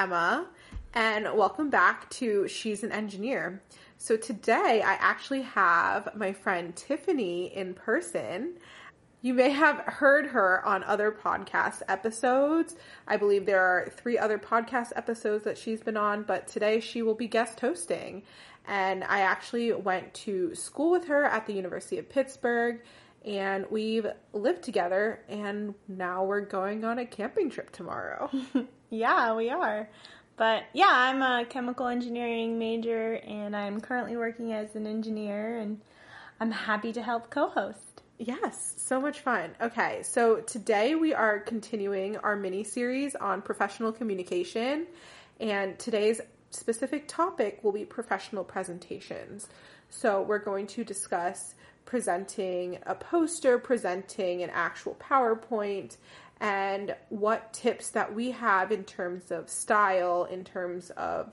Emma, and welcome back to She's an Engineer. So today I actually have my friend Tiffany in person. You may have heard her on other podcast episodes. I believe there are three other podcast episodes that she's been on, but today she will be guest hosting. And I actually went to school with her at the University of Pittsburgh and we've lived together and now we're going on a camping trip tomorrow. yeah, we are. But yeah, I'm a chemical engineering major and I'm currently working as an engineer and I'm happy to help co-host. Yes, so much fun. Okay, so today we are continuing our mini series on professional communication and today's specific topic will be professional presentations. So we're going to discuss presenting a poster, presenting an actual PowerPoint, and what tips that we have in terms of style, in terms of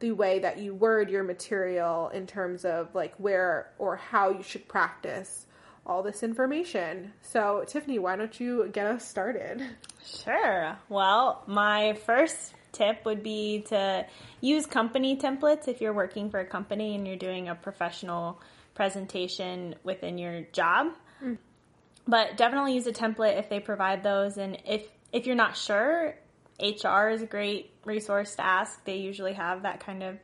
the way that you word your material, in terms of like where or how you should practice all this information. So, Tiffany, why don't you get us started? Sure. Well, my first tip would be to use company templates if you're working for a company and you're doing a professional presentation within your job. Mm. But definitely use a template if they provide those. And if, if you're not sure, HR is a great resource to ask. They usually have that kind of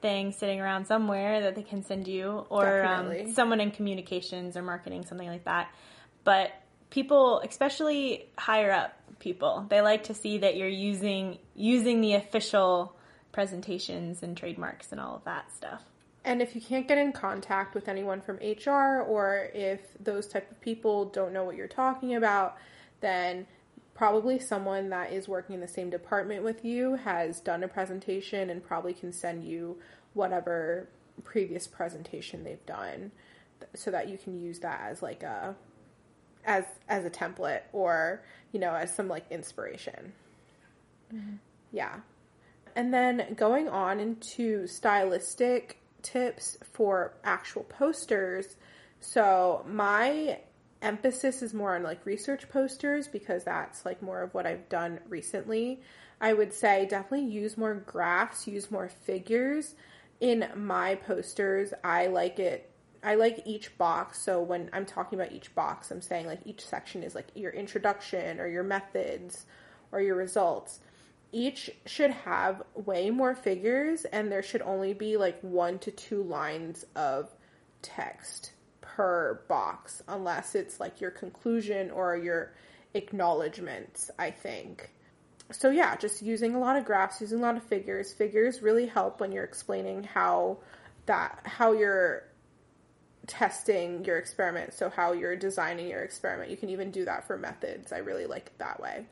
thing sitting around somewhere that they can send you or um, someone in communications or marketing, something like that. But people, especially higher up people, they like to see that you're using using the official presentations and trademarks and all of that stuff. And if you can't get in contact with anyone from HR or if those type of people don't know what you're talking about, then probably someone that is working in the same department with you has done a presentation and probably can send you whatever previous presentation they've done so that you can use that as like a as as a template or you know as some like inspiration mm-hmm. yeah and then going on into stylistic tips for actual posters. So my emphasis is more on like research posters because that's like more of what I've done recently. I would say definitely use more graphs, use more figures in my posters. I like it I like each box. So when I'm talking about each box, I'm saying like each section is like your introduction or your methods or your results each should have way more figures and there should only be like one to two lines of text per box unless it's like your conclusion or your acknowledgments, I think. So yeah, just using a lot of graphs, using a lot of figures. Figures really help when you're explaining how that how you're testing your experiment, so how you're designing your experiment. You can even do that for methods. I really like it that way.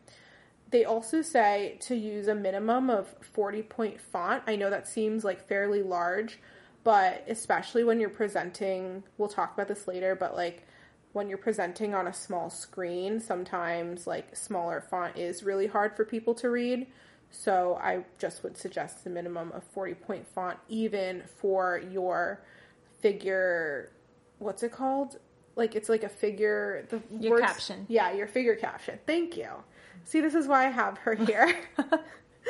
They also say to use a minimum of 40 point font. I know that seems like fairly large, but especially when you're presenting, we'll talk about this later, but like when you're presenting on a small screen, sometimes like smaller font is really hard for people to read. So I just would suggest the minimum of 40 point font even for your figure what's it called? Like it's like a figure the your words, caption. Yeah, your figure caption. Thank you. See, this is why I have her here.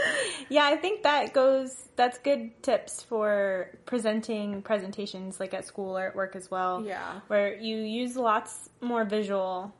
yeah, I think that goes, that's good tips for presenting presentations like at school or at work as well. Yeah. Where you use lots more visual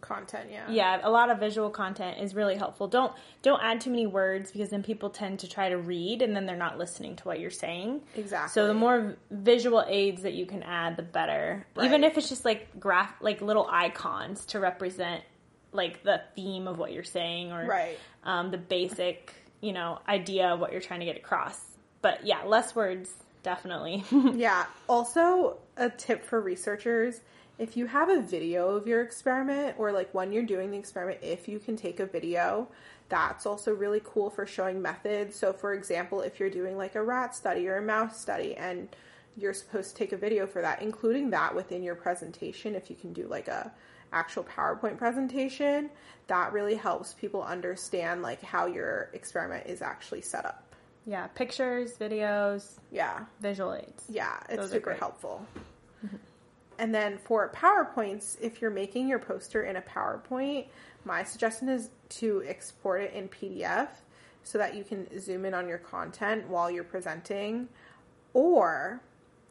content, yeah. Yeah, a lot of visual content is really helpful. Don't don't add too many words because then people tend to try to read and then they're not listening to what you're saying. Exactly. So the more visual aids that you can add, the better. Right. Even if it's just like graph like little icons to represent like the theme of what you're saying or right. um, the basic, you know, idea of what you're trying to get across. But yeah, less words, definitely. yeah. Also, a tip for researchers if you have a video of your experiment or like when you're doing the experiment, if you can take a video, that's also really cool for showing methods. So, for example, if you're doing like a rat study or a mouse study and you're supposed to take a video for that, including that within your presentation, if you can do like a actual PowerPoint presentation, that really helps people understand like how your experiment is actually set up. Yeah, pictures, videos, yeah, visual aids. Yeah, it's Those super helpful. Mm-hmm. And then for PowerPoints, if you're making your poster in a PowerPoint, my suggestion is to export it in PDF so that you can zoom in on your content while you're presenting, or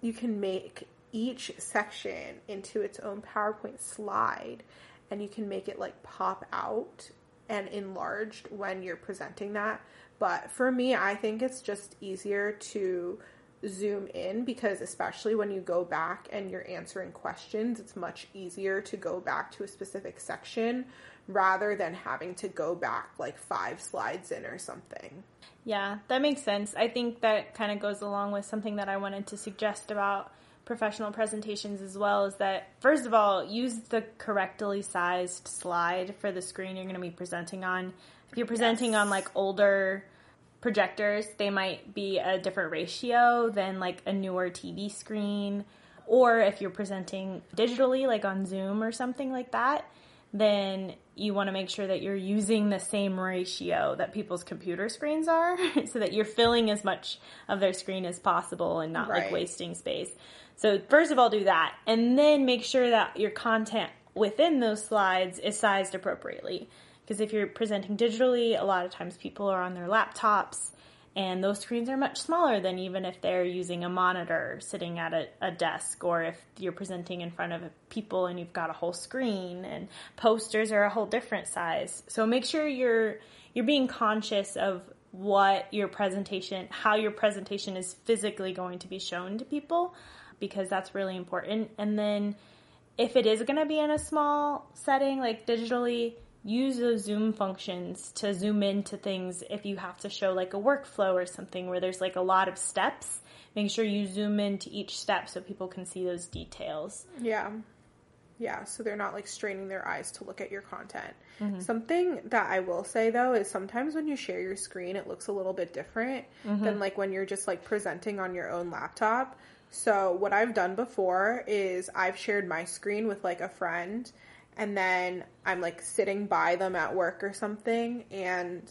you can make each section into its own PowerPoint slide and you can make it like pop out and enlarged when you're presenting that. But for me, I think it's just easier to zoom in because especially when you go back and you're answering questions, it's much easier to go back to a specific section rather than having to go back like five slides in or something. Yeah, that makes sense. I think that kind of goes along with something that I wanted to suggest about professional presentations as well is that first of all, use the correctly sized slide for the screen you're going to be presenting on. If you're presenting yes. on like older projectors, they might be a different ratio than like a newer TV screen. Or if you're presenting digitally, like on Zoom or something like that, then you want to make sure that you're using the same ratio that people's computer screens are so that you're filling as much of their screen as possible and not right. like wasting space. So first of all, do that and then make sure that your content within those slides is sized appropriately. Because if you're presenting digitally, a lot of times people are on their laptops and those screens are much smaller than even if they're using a monitor sitting at a, a, desk or if you're presenting in front of people and you've got a whole screen and posters are a whole different size so make sure you're you're being conscious of what your presentation how your presentation is physically going to be shown to people because that's really important. And then if it is going to be in a small setting like digitally use those zoom functions to zoom into things. If you have to show like a workflow or something where there's like a lot of steps make sure you zoom into each step so people can see those details. Yeah yeah so they're not like straining their eyes to look at your content mm-hmm. something that i will say though is sometimes when you share your screen it looks a little bit different mm-hmm. than like when you're just like presenting on your own laptop so what i've done before is i've shared my screen with like a friend and then I'm like sitting by them at work or something and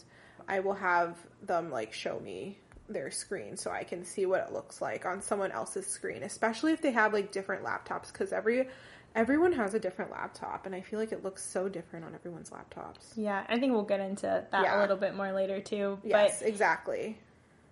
I will have them like show me their screen so I can see what it looks like on someone else's screen, especially if they have like different laptops cuz every everyone has a different laptop and I feel like it looks so different on everyone's laptops. Yeah, I think we'll get into that yeah. a little bit more later too. Yes, but exactly.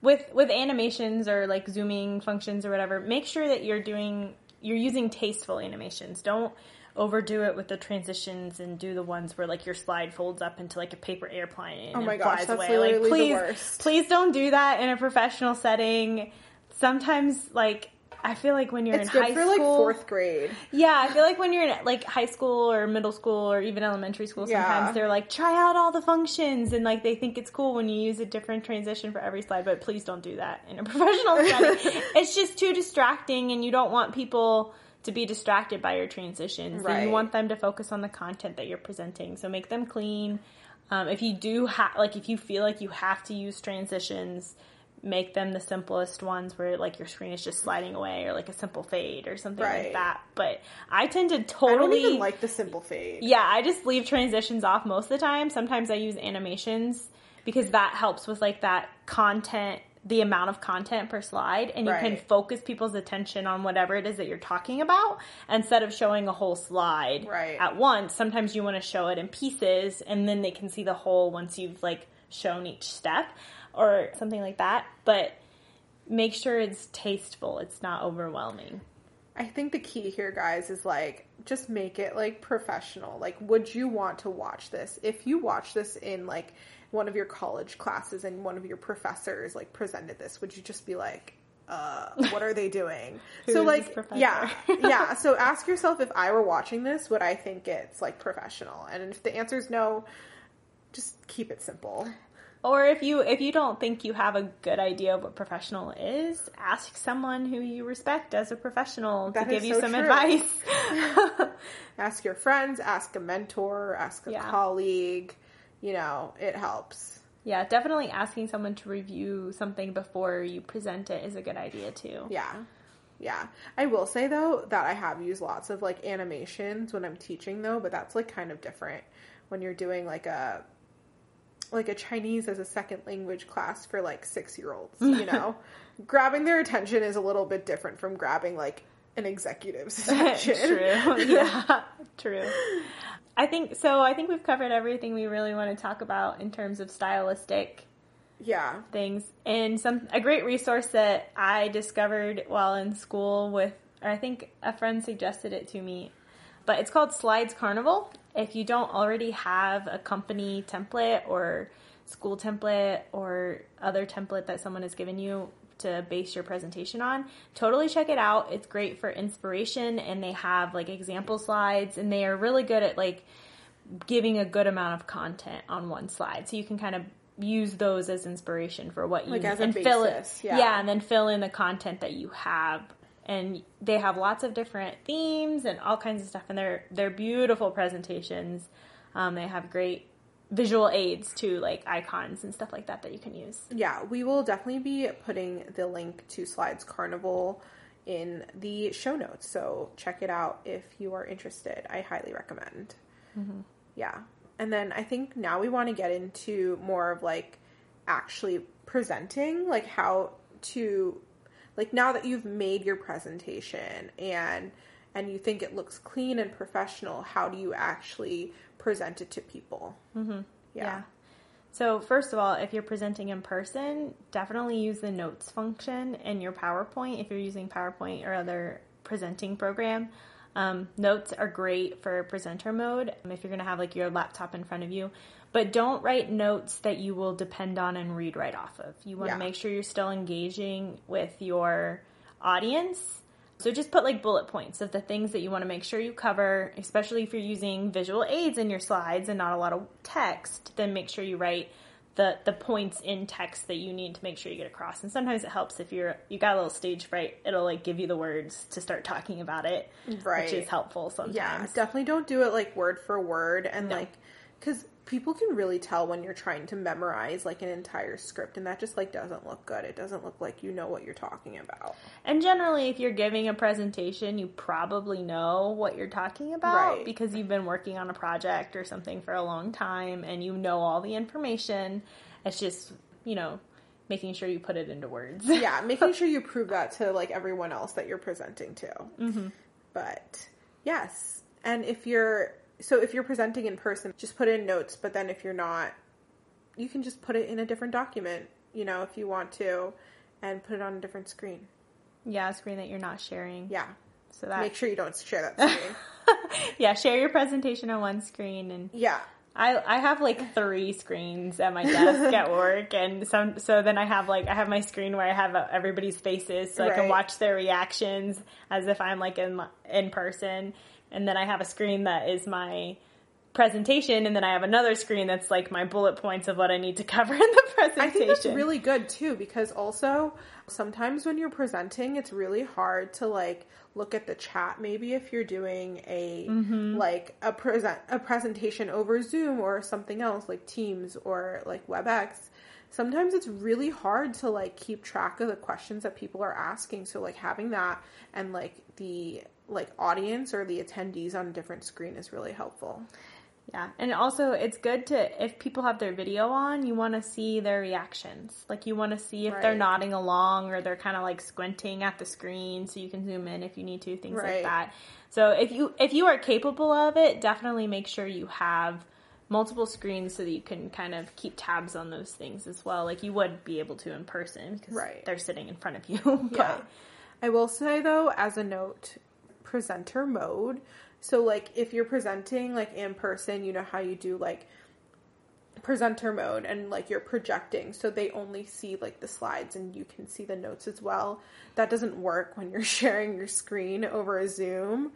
With with animations or like zooming functions or whatever, make sure that you're doing you're using tasteful animations. Don't overdo it with the transitions and do the ones where like your slide folds up into like a paper airplane. Oh my gosh, that's away. literally like, please, the worst. Please don't do that in a professional setting. Sometimes like I feel like when you're it's in high for, school, like fourth grade. Yeah, I feel like when you're in like high school or middle school or even elementary school, sometimes yeah. they're like try out all the functions and like they think it's cool when you use a different transition for every slide. But please don't do that in a professional setting. it's just too distracting, and you don't want people to be distracted by your transitions. Right. you want them to focus on the content that you're presenting. So make them clean. Um, if you do have, like, if you feel like you have to use transitions, make them the simplest ones where like your screen is just sliding away or like a simple fade or something right. like that. But I tend to totally I don't even like the simple fade. Yeah, I just leave transitions off most of the time. Sometimes I use animations because that helps with like that content the amount of content per slide and you right. can focus people's attention on whatever it is that you're talking about instead of showing a whole slide right. at once. Sometimes you want to show it in pieces and then they can see the whole once you've like shown each step or something like that. But make sure it's tasteful. It's not overwhelming. I think the key here, guys, is like just make it like professional. Like, would you want to watch this? If you watch this in like one of your college classes and one of your professors like presented this, would you just be like, uh, what are they doing? so like, yeah, yeah. So ask yourself if I were watching this, would I think it's like professional? And if the answer is no, just keep it simple. Or if you if you don't think you have a good idea of what professional is, ask someone who you respect as a professional that to give you so some true. advice. ask your friends, ask a mentor, ask a yeah. colleague you know, it helps. Yeah, definitely asking someone to review something before you present it is a good idea too. Yeah. Yeah. I will say though that I have used lots of like animations when I'm teaching though, but that's like kind of different when you're doing like a like a Chinese as a second language class for like 6-year-olds, you know. grabbing their attention is a little bit different from grabbing like an executive's attention. true. Yeah. True. I think so. I think we've covered everything we really want to talk about in terms of stylistic Yeah. things. And some a great resource that I discovered while in school with, or I think a friend suggested it to me, but it's called Slides Carnival. If you don't already have a company template or school template or other template that someone has given you to base your presentation on, totally check it out. It's great for inspiration and they have like example slides and they are really good at like giving a good amount of content on one slide. So you can kind of use those as inspiration for what you Like as a and fill basis, it. yeah. and then fill in the content that you have. And they have lots of different themes and all kinds of stuff, and they're they're beautiful presentations. Um, they have great visual aids to like icons and stuff like that that you can use. Yeah, we will definitely be putting the link to Slides Carnival in the show notes. So check it out if you are interested. I highly recommend. Yeah. And then I think now we want to get into more of like actually presenting, like how to like now that you've made your presentation and and you think it looks clean and professional, how do you actually present it to people? Mm-hmm. Yeah. So, first of all, if you're presenting in person, definitely use the notes function in your PowerPoint if you're using PowerPoint or other presenting program. Um, notes are great for presenter mode if you're going to have like your laptop in front of you, but don't write notes that you will depend on and read right off of. You want to Yeah. make sure you're still engaging with your audience. So just put like bullet points of the things that you want to make sure you cover, especially if you're using visual aids in your slides and not a lot of text, then make sure you write the the points in text that you need to make sure you get across. And sometimes it helps if you're you got a little stage fright, it'll like give you the words to start talking about it, Right. which is helpful sometimes. Yeah, definitely don't do it like word for word and No. like cuz people can really tell when you're trying to memorize like an entire script and that just like doesn't look good. It doesn't look like you know what you're talking about. And generally, if you're giving a presentation, you probably know what you're talking about Right. because you've been working on a project or something for a long time and you know all the information. It's just, you know, making sure you put it into words. Yeah, making sure you prove that to like everyone else that you're presenting to. Mm-hmm. But yes, and if you're so if you're presenting in person, just put in notes. But then if you're not, you can just put it in a different document. You know, if you want to, and put it on a different screen. yeah, a screen that you're not sharing. Yeah, So that, make sure you don't share that screen. yeah, share your presentation on one screen and yeah, I I have like three screens at my desk at work, and some so then I have like I have my screen where I have uh, everybody's faces, so I can watch their reactions as if I'm like in in person, and then I have a screen that is my presentation, and then I have another screen that's like my bullet points of what I need to cover in the presentation. I think that's really good too because also sometimes when you're presenting, it's really hard to like look at the chat. Maybe if you're doing a mm-hmm. like a present a presentation over Zoom or something else like Teams or like WebEx. Sometimes it's really hard to like keep track of the questions that people are asking. So like having that and like the like audience or the attendees on a different screen is really helpful. Yeah, and also it's good to if people have their video on, you want to see their reactions. Like you want to see if they're nodding along or they're kind of like squinting at the screen, so you can zoom in if you need to, things Right. like that. So if you if you are capable of it, definitely make sure you have multiple screens so that you can kind of keep tabs on those things as well. Like you would be able to in person because Right. they're sitting in front of you. but Yeah. I will say though, as a note, presenter mode. So like if you're presenting like in person, you know how you do like presenter mode and like you're projecting so they only see like the slides and you can see the notes as well. That doesn't work when you're sharing your screen over a Zoom.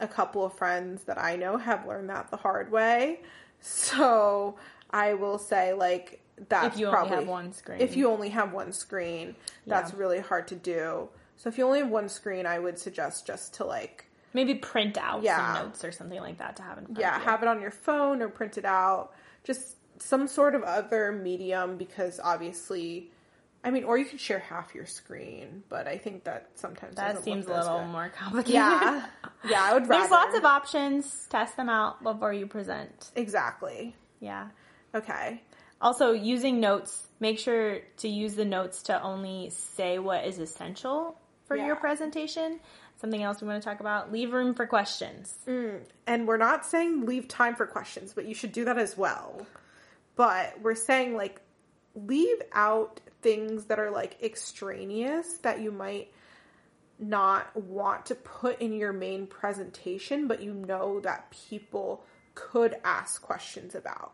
A couple of friends that I know have learned that the hard way. So I will say like that's if you only probably have one screen, if you only have one screen, that's Yeah. really hard to do. So if you only have one screen, I would suggest just to like maybe print out Yeah. some notes or something like that to have in front yeah, of you. have it on your phone or print it out. Just some sort of other medium because obviously I mean, or you could share half your screen, but I think that sometimes that seems a little good. more complicated. Yeah, yeah, I would rather. There's lots of options. Test them out before you present. exactly. Yeah. Okay. Also, using notes, make sure to use the notes to only say what is essential for your presentation. Something else we want to talk about leave room for questions. Mm, and we're not saying leave time for questions, but you should do that as well. But we're saying like leave out things that are like extraneous that you might not want to put in your main presentation, but you know that people could ask questions about.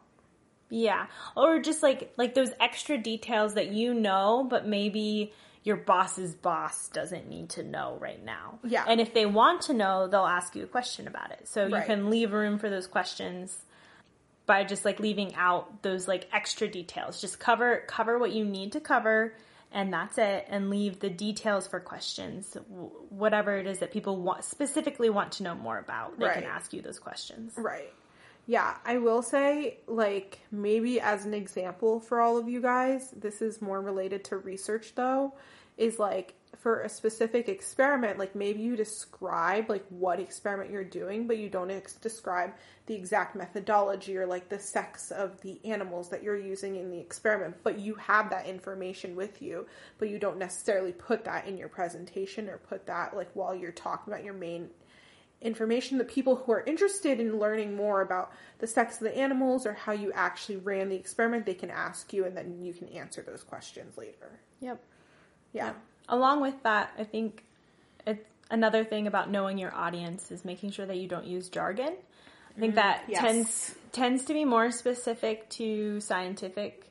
Yeah. Or just like like those extra details that you know, but maybe your boss's boss doesn't need to know right now. Yeah. And if they want to know, they'll ask you a question about it. So you can leave room for those questions by just like leaving out those like extra details. Just cover cover what you need to cover and that's it and leave the details for questions whatever it is that people want specifically want to know more about they Right. can ask you those questions Right. Yeah, I will say, like, maybe as an example for all of you guys, this is more related to research though, is like for a specific experiment, like maybe you describe like what experiment you're doing, but you don't ex- describe the exact methodology or like the sex of the animals that you're using in the experiment, but you have that information with you, but you don't necessarily put that in your presentation or put that like while you're talking about your main information. That people who are interested in learning more about the sex of the animals or how you actually ran the experiment they can ask you and then you can answer those questions later. Yep yeah along with that, I think it's another thing about knowing your audience is making sure that you don't use jargon. I think mm, that yes. tends tends to be more specific to scientific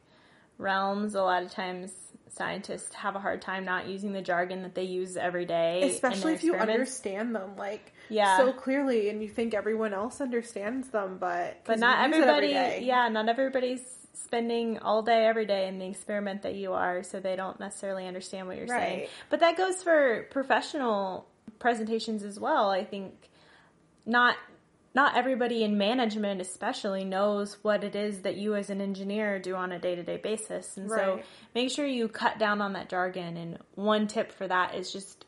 realms. A lot of times scientists have a hard time not using the jargon that they use every day. especially if you understand them like Yeah. so clearly and you think everyone else understands them but but not it every everybody, yeah, not everybody's spending all day every day in the experiment that you are, so they don't necessarily understand what you're saying. But that goes for professional presentations as well. I think not not everybody in management especially knows what it is that you as an engineer do on a day-to-day basis. And so make sure you cut down on that jargon and one tip for that is just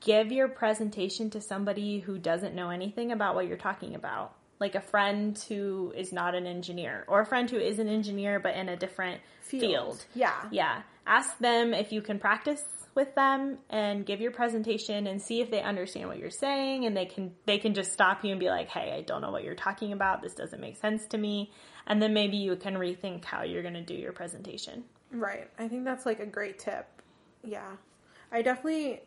give your presentation to somebody who doesn't know anything about what you're talking about. Like a friend who is not an engineer, or a friend who is an engineer but in a different Field. field. Yeah. Yeah. Ask them if you can practice with them and give your presentation and see if they understand what you're saying and they can they can just stop you and be like, "Hey, I don't know what you're talking about. This doesn't make sense to me." And then maybe you can rethink how you're going to do your presentation. Right. I think that's like a great tip. Yeah. I definitely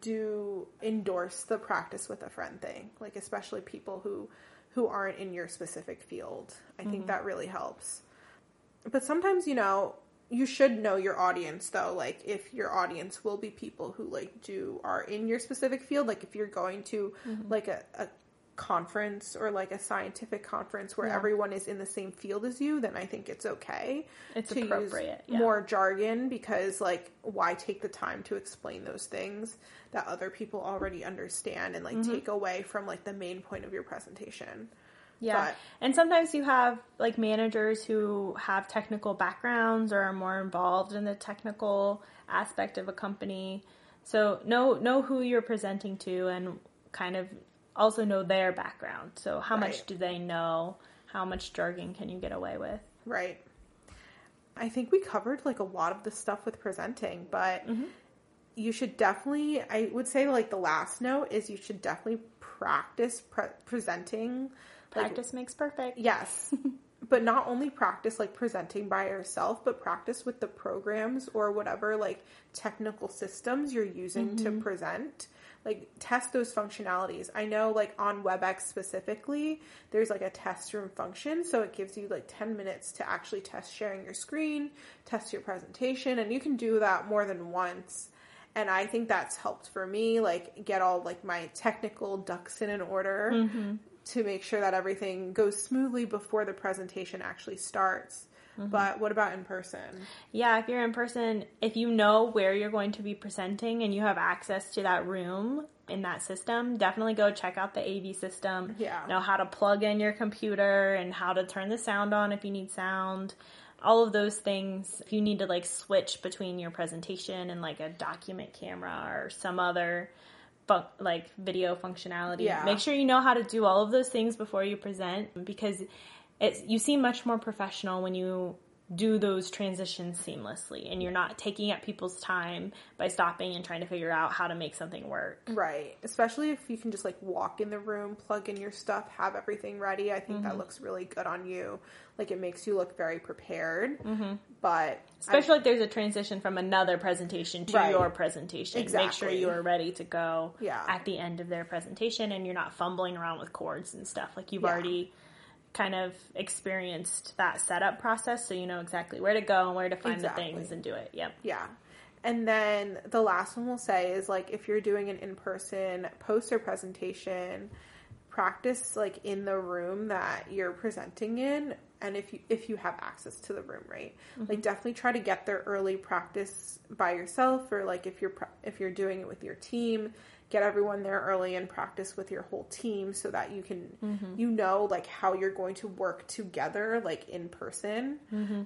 do endorse the practice with a friend thing, like especially people who who aren't in your specific field. I think mm-hmm. that really helps. But sometimes, you know, you should know your audience though, like if your audience will be people who like do are in your specific field, like if you're going to mm-hmm. like a, a conference or like a scientific conference where Yeah. everyone is in the same field as you, then I think it's okay It's to appropriate, use yeah. more jargon because like why take the time to explain those things that other people already understand and like Mm-hmm. take away from like the main point of your presentation. Yeah. But- and sometimes you have like managers who have technical backgrounds or are more involved in the technical aspect of a company. So know know who you're presenting to and kind of also know their background. So how much do they know? How much jargon can you get away with? Right. I think we covered like a lot of the stuff with presenting, but Mm-hmm. you should definitely, I would say, like the last note is you should definitely practice pre- presenting. like, Practice makes perfect. Yes. but not only practice like presenting by yourself, but practice with the programs or whatever like technical systems you're using to present. Like test those functionalities. I know like on WebEx specifically, there's like a test room function, so it gives you like 10 minutes to actually test sharing your screen, test your presentation, and you can do that more than once. And I think that's helped for me like get all like my technical ducks in an order mm-hmm. to make sure that everything goes smoothly before the presentation actually starts. Mm-hmm. But what about in person? Yeah, if you're in person, if you know where you're going to be presenting and you have access to that room in that system, definitely go check out the AV system. Yeah. Know how to plug in your computer and how to turn the sound on if you need sound. All of those things. If you need to like switch between your presentation and like a document camera or some other fun- like video functionality, Yeah. make sure you know how to do all of those things before you present because it's you seem much more professional when you do those transitions seamlessly and you're not taking up people's time by stopping and trying to figure out how to make something work. Right. Especially if you can just like walk in the room, plug in your stuff, have everything ready. I think Mm-hmm. that looks really good on you. Like it makes you look very prepared. Mm-hmm. But Especially if there's a transition from another presentation to Right. your presentation. Make sure you are ready to go Yeah. at the end of their presentation and you're not fumbling around with cords and stuff. Like you've Yeah. already kind of experienced that setup process so you know exactly where to go and where to find Exactly. the things and do it. Yep. Yeah. And then the last one we'll say is like if you're doing an in person poster presentation, practice like in the room that you're presenting in and if you if you have access to the room right like mm-hmm. definitely try to get there early practice by yourself or like if you're if you're doing it with your team get everyone there early and practice with your whole team so that you can mm-hmm. you know like how you're going to work together like in person mm-hmm.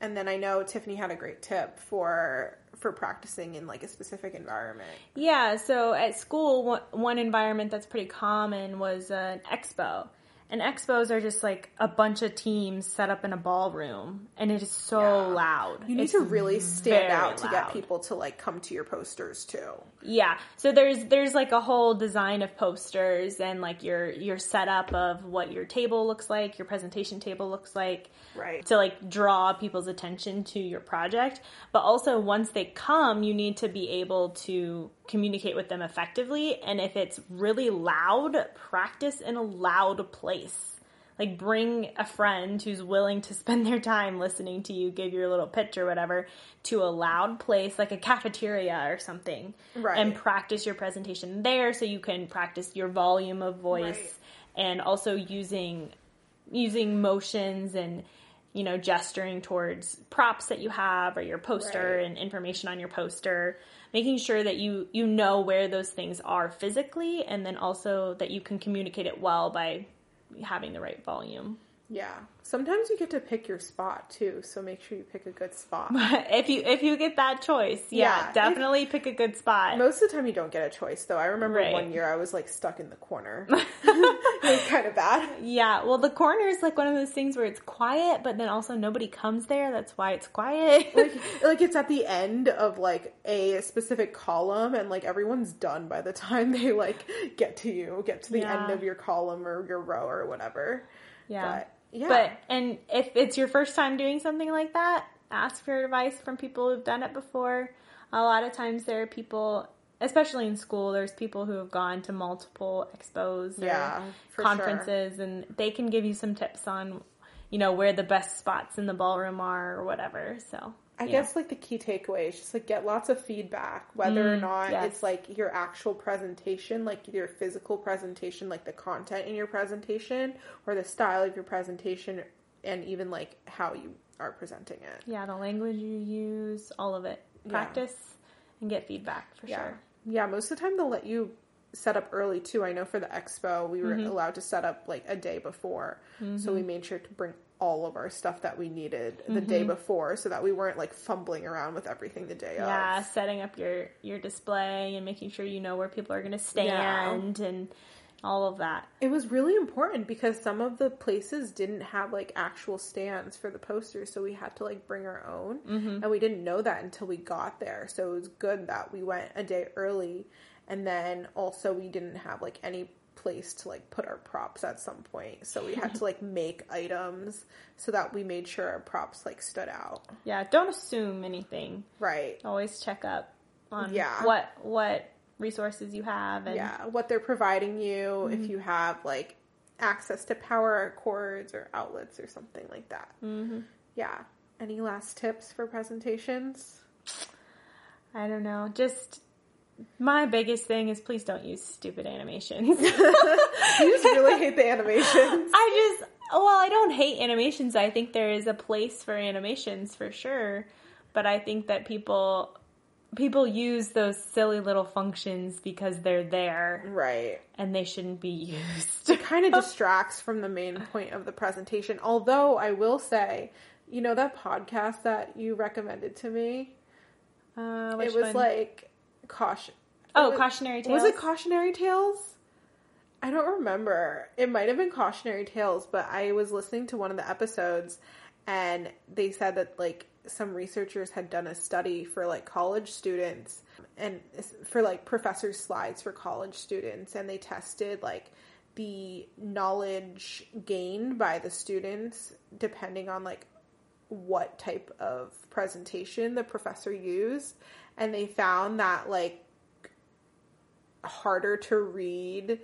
and then I know Tiffany had a great tip for for practicing in like a specific environment. Yeah, so at school, one, one environment that's pretty common was an expo. And expos are just like a bunch of teams set up in a ballroom, and it is so Yeah. loud. You need It's to really stand out to get people to like come to your posters too. Yeah. So there's there's like a whole design of posters and like your your setup of what your table looks like, your presentation table looks like. Right. To like draw people's attention to your project, but also once they come, you need to be able to communicate with them effectively and if it's really loud, practice in a loud place. Like bring a friend who's willing to spend their time listening to you give your little pitch or whatever to a loud place like a cafeteria or something Right. and practice your presentation there so you can practice your volume of voice Right. and also using using motions and you know gesturing towards props that you have or your poster Right. and information on your poster making sure that you you know where those things are physically and then also that you can communicate it well by having the right volume Yeah. Sometimes you get to pick your spot too, so make sure you pick a good spot. if you if you get that choice yeah, Yeah. definitely pick a good spot Most of the time you don't get a choice though. I remember Right. one year I was like stuck in the corner. it was kind of bad. Yeah, well, the corner is like one of those things where it's quiet, but then also nobody comes there. That's why it's quiet. Like, like it's at the end of like a specific column and like everyone's done by the time they like get to you, get to the Yeah. end of your column or your row or whatever. yeah. But yeah. But, and if it's your first time doing something like that, ask for advice from people who've done it before. A lot of times there are people, especially in school, there's people who have gone to multiple expos or Yeah, conferences, and they can give you some tips on, you know, where the best spots in the ballroom are or whatever. So, I yeah. guess like the key takeaway is just like get lots of feedback, whether or Mm, not yes. it's like your actual presentation, like your physical presentation, like the content in your presentation, or the style of your presentation, and even like how you are presenting it. Yeah, the language you use, all of it. Yeah. Practice and get feedback for Yeah. sure. Yeah, most of the time they'll let you set up early too. I know for the expo, we were Mm-hmm. allowed to set up like a day before. So we made sure to bring all of our stuff that we needed the day Mm-hmm. before so that we weren't like fumbling around with everything the day Yeah, setting up your your display and making sure you know where people are going to stand and all of that. It was really important because some of the places didn't have like actual stands for the posters, so we had to like bring our own. Mm-hmm. And we didn't know that until we got there. So it was good that we went a day early and then also we didn't have like any place to like put our props at some point. So we had to like make items so that we made sure our props like stood out. Yeah, don't assume anything. Right. Always check up on Yeah. what what resources you have and Yeah, what they're providing you if you have like access to power cords or outlets or something like that. Mm-hmm. Yeah. Any last tips for presentations? I don't know. Just my biggest thing is please don't use stupid animations. You just really hate the animations. I just, well, I don't hate animations. I think there is a place for animations for sure, but I think that people people use those silly little functions because they're there Right. and they shouldn't be used. It kind of distracts from the main point of the presentation. Although I will say, you know that podcast that you recommended to me? Uh, which it was one? like caution. oh, was- cautionary tales. Was it Cautionary Tales? I don't remember. It might have been Cautionary Tales, but I was listening to one of the episodes and they said that like some researchers had done a study for like college students and for like professors slides for college students and they tested like the knowledge gained by the students depending on like what type of presentation the professor used and they found that like harder to read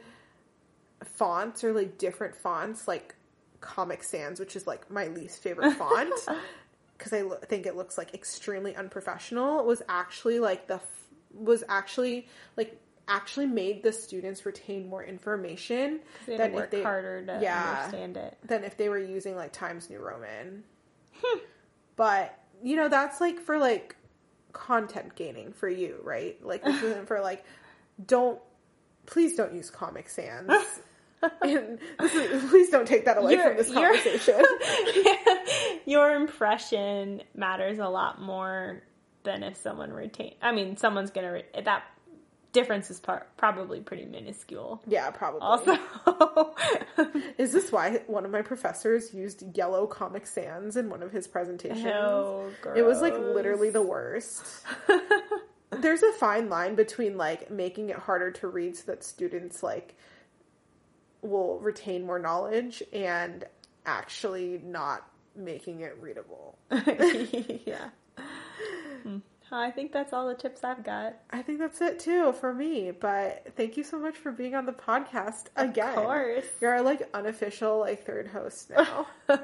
fonts or like different fonts like comic sans which is like my least favorite font because I lo- think it looks like extremely unprofessional was actually like the f- was actually like actually made the students retain more information They than if they harder to yeah. understand it. than if they were using like Times New Roman. but you know that's like for like content gaining for you, right? Like this isn't for like don't please don't use Comic Sans. and is, please don't take that away Your- from this your- conversation. Your impression matters a lot more than if someone retain. I mean, someone's gonna re- that difference is par- probably pretty minuscule. yeah, probably. Also, Is this why one of my professors used yellow Comic Sans in one of his presentations? Oh, girl. It was like literally the worst. There's a fine line between like making it harder to read so that students like will retain more knowledge and actually not making it readable. yeah. Hmm. I think that's all the tips I've got. I think that's it too for me, but thank you so much for being on the podcast again. Of course. You're our like unofficial like third host now.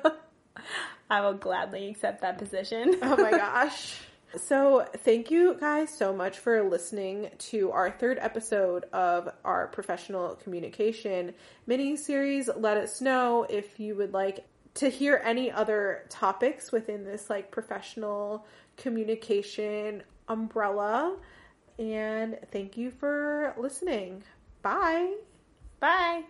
I will gladly accept that position. oh my gosh. So, thank you guys so much for listening to our third episode of our professional communication mini series. Let us know if you would like to hear any other topics within this like professional communication umbrella. And thank you for listening. Bye. Bye.